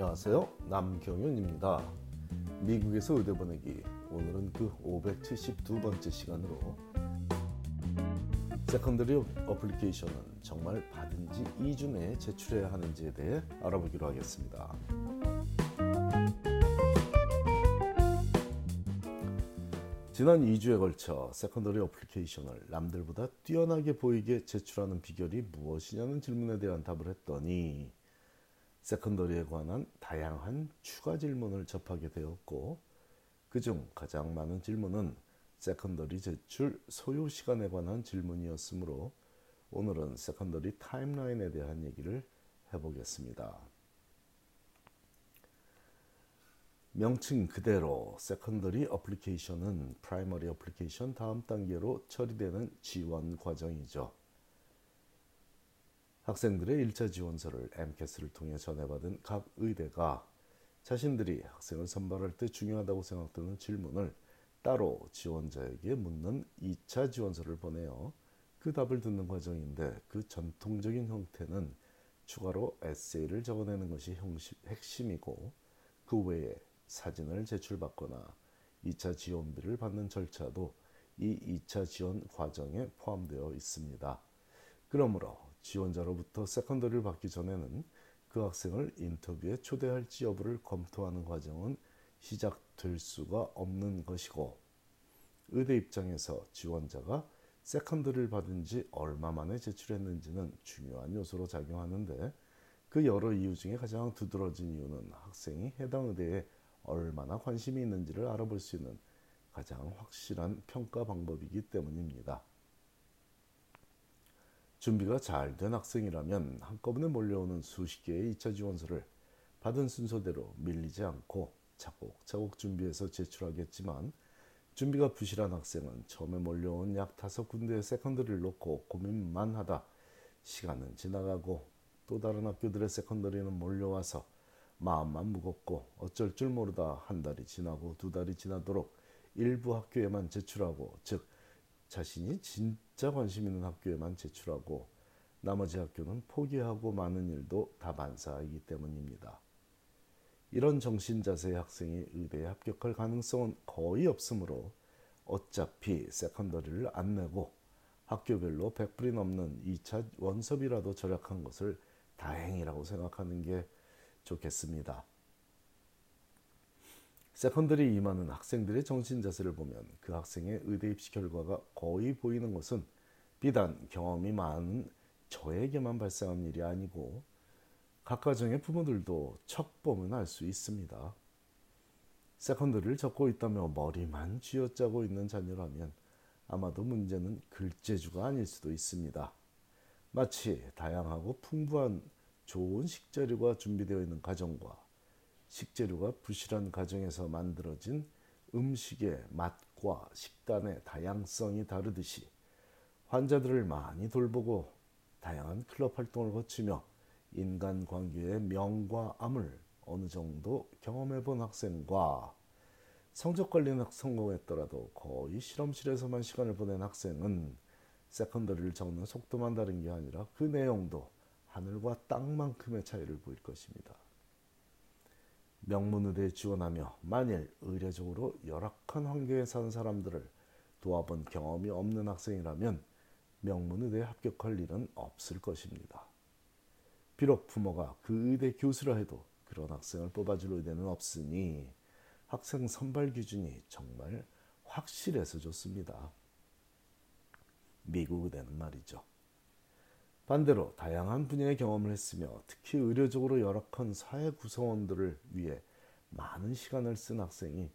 안녕하세요. 남경윤입니다. 미국에서 의대 보내기. 오늘은 그 572번째 시간으로 secondary application은 정말 받은 지 2주 내에 제출해야 하는지에 대해 알아보기로 하겠습니다. 지난 2주에 걸쳐 secondary application을 남들보다 뛰어나게 보이게 제출하는 비결이 무엇이냐는 질문에 대한 답을 했더니 secondary에 관한 다양한 추가 질문을 접하게 되었고 그중 가장 많은 질문은 secondary 제출 소요 시간에 관한 질문이었으므로 오늘은 secondary timeline에 대한 얘기를 해보겠습니다. 명칭 그대로 secondary application은 primary application 다음 단계로 처리되는 지원 과정이죠. 학생들의 1차 지원서를 MCAS를 통해 전해받은 각 의대가 자신들이 학생을 선발할 때 중요하다고 생각되는 질문을 따로 지원자에게 묻는 2차 지원서를 보내어 그 답을 듣는 과정인데 그 전통적인 형태는 추가로 에세이를 적어내는 것이 핵심이고 그 외에 사진을 제출받거나 2차 지원비를 받는 절차도 이 2차 지원 과정에 포함되어 있습니다. 그러므로 지원자로부터 secondary를 받기 전에는 그 학생을 인터뷰에 초대할지 여부를 검토하는 과정은 시작될 수가 없는 것이고 의대 입장에서 지원자가 secondary를 받은 지 얼마 만에 제출했는지는 중요한 요소로 작용하는데 그 여러 이유 중에 가장 두드러진 이유는 학생이 해당 의대에 얼마나 관심이 있는지를 알아볼 수 있는 가장 확실한 평가 방법이기 때문입니다. 준비가 잘 된 학생이라면 한꺼번에 몰려오는 수십 개의 2차 지원서를 받은 순서대로 밀리지 않고 차곡차곡 준비해서 제출하겠지만 준비가 부실한 학생은 처음에 몰려온 약 다섯 군데의 secondary를 놓고 고민만 하다 시간은 지나가고 또 다른 학교들의 secondary는 몰려와서 마음만 무겁고 어쩔 줄 모르다 한 달이 지나고 두 달이 지나도록 일부 학교에만 제출하고 즉 자신이 진 짜 관심 있는 학교에만 제출하고 나머지 학교는 포기하고 많은 일도 다 반사이기 때문입니다. 이런 정신 자세의 학생이 의대에 합격할 가능성은 거의 없으므로 어차피 세컨더리를 안 내고 학교별로 100불이 넘는 2차 원섭이라도 절약한 것을 다행이라고 생각하는 게 좋겠습니다. secondary 임하는 학생들의 정신 자세를 보면 그 학생의 의대 입시 결과가 거의 보이는 것은 비단 경험이 많은 저에게만 발생한 일이 아니고 각 가정의 부모들도 척 보면 알 수 있습니다. secondary를 적고 있다며 머리만 쥐어짜고 있는 자녀라면 아마도 문제는 글재주가 아닐 수도 있습니다. 마치 다양하고 풍부한 좋은 식재료가 준비되어 있는 가정과 식재료가 부실한 가정에서 만들어진 음식의 맛과 식단의 다양성이 다르듯이 환자들을 많이 돌보고 다양한 클럽 활동을 거치며 인간 관계의 명과 암을 어느 정도 경험해 본 학생과 성적 관리는 성공했더라도 거의 실험실에서만 시간을 보낸 학생은 세컨더리를 적는 속도만 다른 게 아니라 그 내용도 하늘과 땅만큼의 차이를 보일 것입니다. 명문의대에 지원하며 만일 의례적으로 열악한 환경에 사는 사람들을 도와본 경험이 없는 학생이라면 명문의대에 합격할 일은 없을 것입니다. 비록 부모가 그 의대 교수라 해도 그런 학생을 뽑아줄 의대는 없으니 학생 선발 기준이 정말 확실해서 좋습니다. 미국 의대는 말이죠. 반대로 다양한 분야의 경험을 했으며 특히 의료적으로 열악한 사회 구성원들을 위해 많은 시간을 쓴 학생이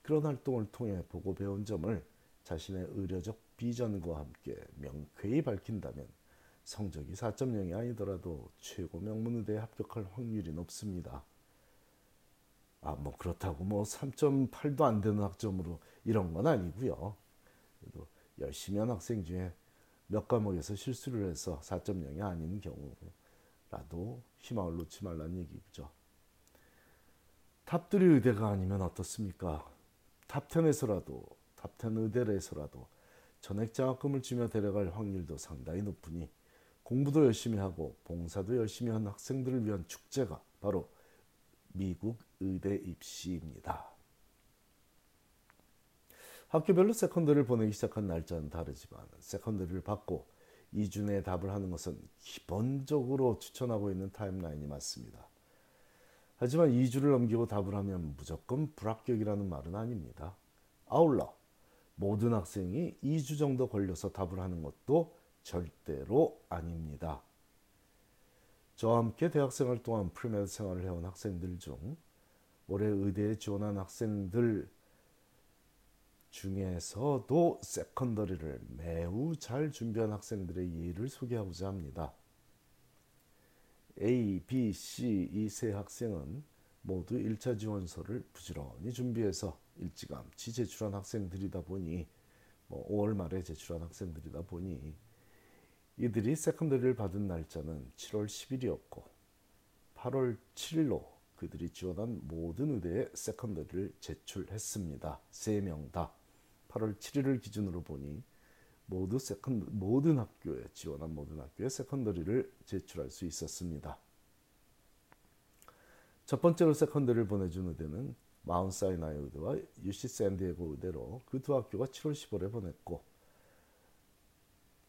그런 활동을 통해 보고 배운 점을 자신의 의료적 비전과 함께 명쾌히 밝힌다면 성적이 4.0이 아니더라도 최고 명문의대에 합격할 확률이 높습니다. 아, 뭐 그렇다고 뭐 3.8도 안 되는 학점으로 이런 건 아니고요. 그래도 열심히 한 학생 중에 몇 과목에서 실수를 해서 4.0이 아닌 경우라도 희망을 놓지 말라는 얘기죠. top 3 의대가 아니면 어떻습니까? top 10에서라도 top 10 의대에서라도 전액 장학금을 주며 데려갈 확률도 상당히 높으니 공부도 열심히 하고 봉사도 열심히 한 학생들을 위한 축제가 바로 미국 의대 입시입니다. 학교별로 secondary를 보내기 시작한 날짜는 다르지만 secondary를 받고 2주 내에 답을 하는 것은 기본적으로 추천하고 있는 timeline이 맞습니다. 하지만 2주를 넘기고 답을 하면 무조건 불합격이라는 말은 아닙니다. 아울러 모든 학생이 2주 정도 걸려서 답을 하는 것도 절대로 아닙니다. 저와 함께 대학생활 동안 premed 생활을 해온 학생들 중 올해 의대에 지원한 학생들 중에서도 secondary를 매우 잘 준비한 학생들의 예를 소개하고자 합니다. A, B, C 이 세 학생은 모두 1차 지원서를 부지런히 준비해서 일찌감치 제출한 학생들이다 보니 뭐 5월 말에 제출한 학생들이다 보니 이들이 secondary를 받은 날짜는 7월 10일이었고 8월 7일로 그들이 지원한 모든 의대에 secondary를 제출했습니다. 세명 다. 8월 7일을 기준으로 보니 모두 second 모든 학교에 지원한 모든 학교에 secondary를 제출할 수 있었습니다. 첫 번째로 secondary를 보내준 의대는 마운트 사이나이 의대와 UC 샌디에고 의대로 그 두 학교가 7월 15일에 보냈고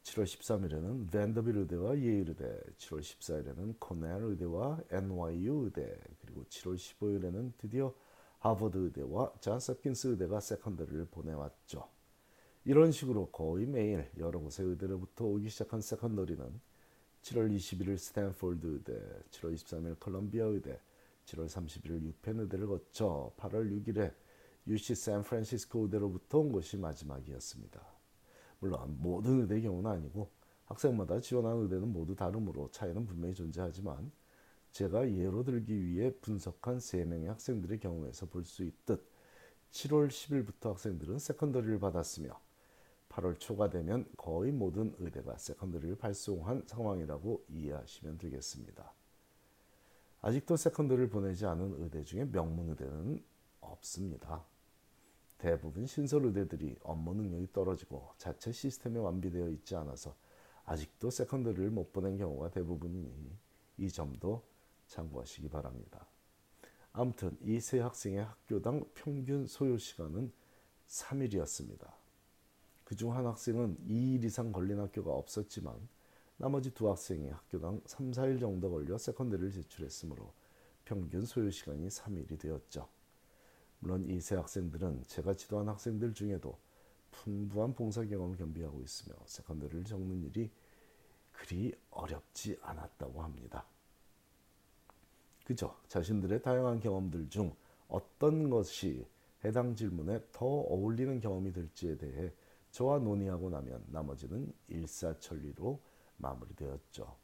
7월 13일에는 밴더빌트 의대와 예일 의대, 7월 14일에는 코넬 의대와 NYU 의대, 그리고 7월 15일에는 드디어 하버드 의대와 존스 홉킨스 의대가 secondary를 보내왔죠. 이런 식으로 거의 매일 여러 곳의 의대로부터 오기 시작한 secondary는 7월 21일 스탠포드 의대, 7월 23일 컬럼비아 의대, 7월 31일 유펜 의대를 거쳐 8월 6일에 UC 샌프란시스코 의대로부터 온 것이 마지막이었습니다. 물론 모든 의대의 경우는 아니고 학생마다 지원한 의대는 모두 다르므로 차이는 분명히 존재하지만 제가 예로 들기 위해 분석한 3명의 학생들의 경우에서 볼 수 있듯 7월 10일부터 학생들은 secondary를 받았으며 8월 초가 되면 거의 모든 의대가 secondary를 발송한 상황이라고 이해하시면 되겠습니다. 아직도 secondary를 보내지 않은 의대 중에 명문 의대는 없습니다. 대부분 신설 의대들이 업무 능력이 떨어지고 자체 시스템이 완비되어 있지 않아서 아직도 secondary를 못 보낸 경우가 대부분이니 이 점도 참고하시기 바랍니다. 아무튼 이 세 학생의 학교당 평균 소요 시간은 3일이었습니다. 그중 한 학생은 2일 이상 걸린 학교가 없었지만 나머지 두 학생이 학교당 3, 4일 정도 걸려 secondary를 제출했으므로 평균 소요 시간이 3일이 되었죠. 물론 이 세 학생들은 제가 지도한 학생들 중에도 풍부한 봉사 경험을 겸비하고 있으며 세컨드를 적는 일이 그리 어렵지 않았다고 합니다. 그저 자신들의 다양한 경험들 중 어떤 것이 해당 질문에 더 어울리는 경험이 될지에 대해 저와 논의하고 나면 나머지는 일사천리로 마무리되었죠.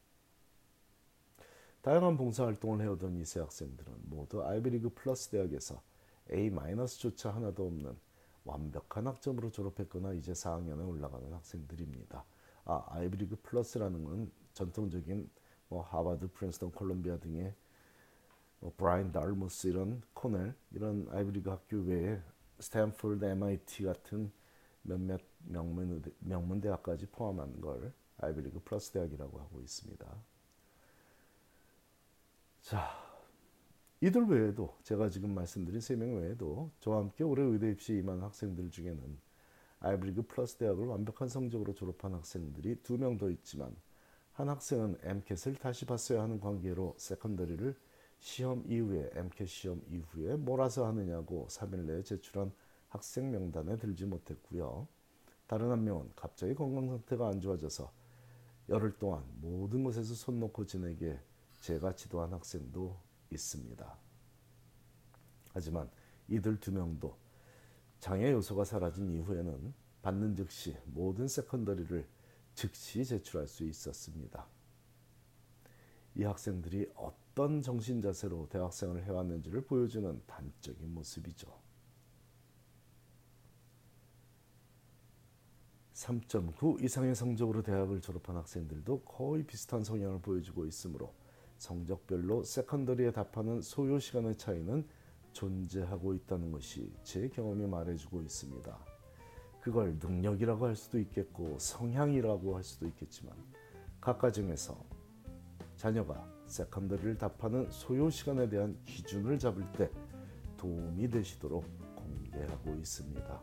다양한 봉사활동을 해오던 이 세 학생들은 모두 아이비리그 플러스 대학에서 A-조차 하나도 없는 완벽한 학점으로 졸업했거나 이제 4학년에 올라가는 학생들입니다. 아, 아이비리그 플러스라는 건 전통적인 뭐 하버드, 프린스턴, 콜롬비아 등의 뭐 브라운 다트머스 이런 코넬 이런 아이비리그 학교 외에 스탠포드, MIT 같은 몇몇 명문 명문 대학까지 포함한 걸 아이비리그 플러스 대학이라고 하고 있습니다. 자, 이들 외에도 제가 지금 말씀드린 세 명 외에도 저와 함께 올해 의대 입시 임한 학생들 중에는 아이비리그 플러스 대학을 완벽한 성적으로 졸업한 학생들이 두 명 더 있지만 한 학생은 MCAT을 다시 봤어야 하는 관계로 secondary를 시험 이후에 MCAT 시험 이후에 몰아서 하느냐고 3일 내에 제출한 학생 명단에 들지 못했고요. 다른 한 명은 갑자기 건강 상태가 안 좋아져서 열흘 동안 모든 곳에서 손 놓고 지내게 제가 지도한 학생도 있습니다. 하지만 이들 두 명도 장애 요소가 사라진 이후에는 받는 즉시 모든 세컨더리를 즉시 제출할 수 있었습니다. 이 학생들이 어떤 정신 자세로 대학생을 해왔는지를 보여주는 단적인 모습이죠. 3.9 이상의 성적으로 대학을 졸업한 학생들도 거의 비슷한 성향을 보여주고 있으므로 성적별로 secondary에 답하는 소요 시간의 차이는 존재하고 있다는 것이 제 경험이 말해주고 있습니다. 그걸 능력이라고 할 수도 있겠고 성향이라고 할 수도 있겠지만 각 가정에서 자녀가 secondary를 답하는 소요 시간에 대한 기준을 잡을 때 도움이 되시도록 공개하고 있습니다.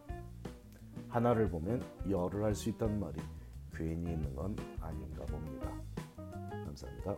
하나를 보면 열을 할 수 있다는 말이 괜히 있는 건 아닌가 봅니다. 감사합니다.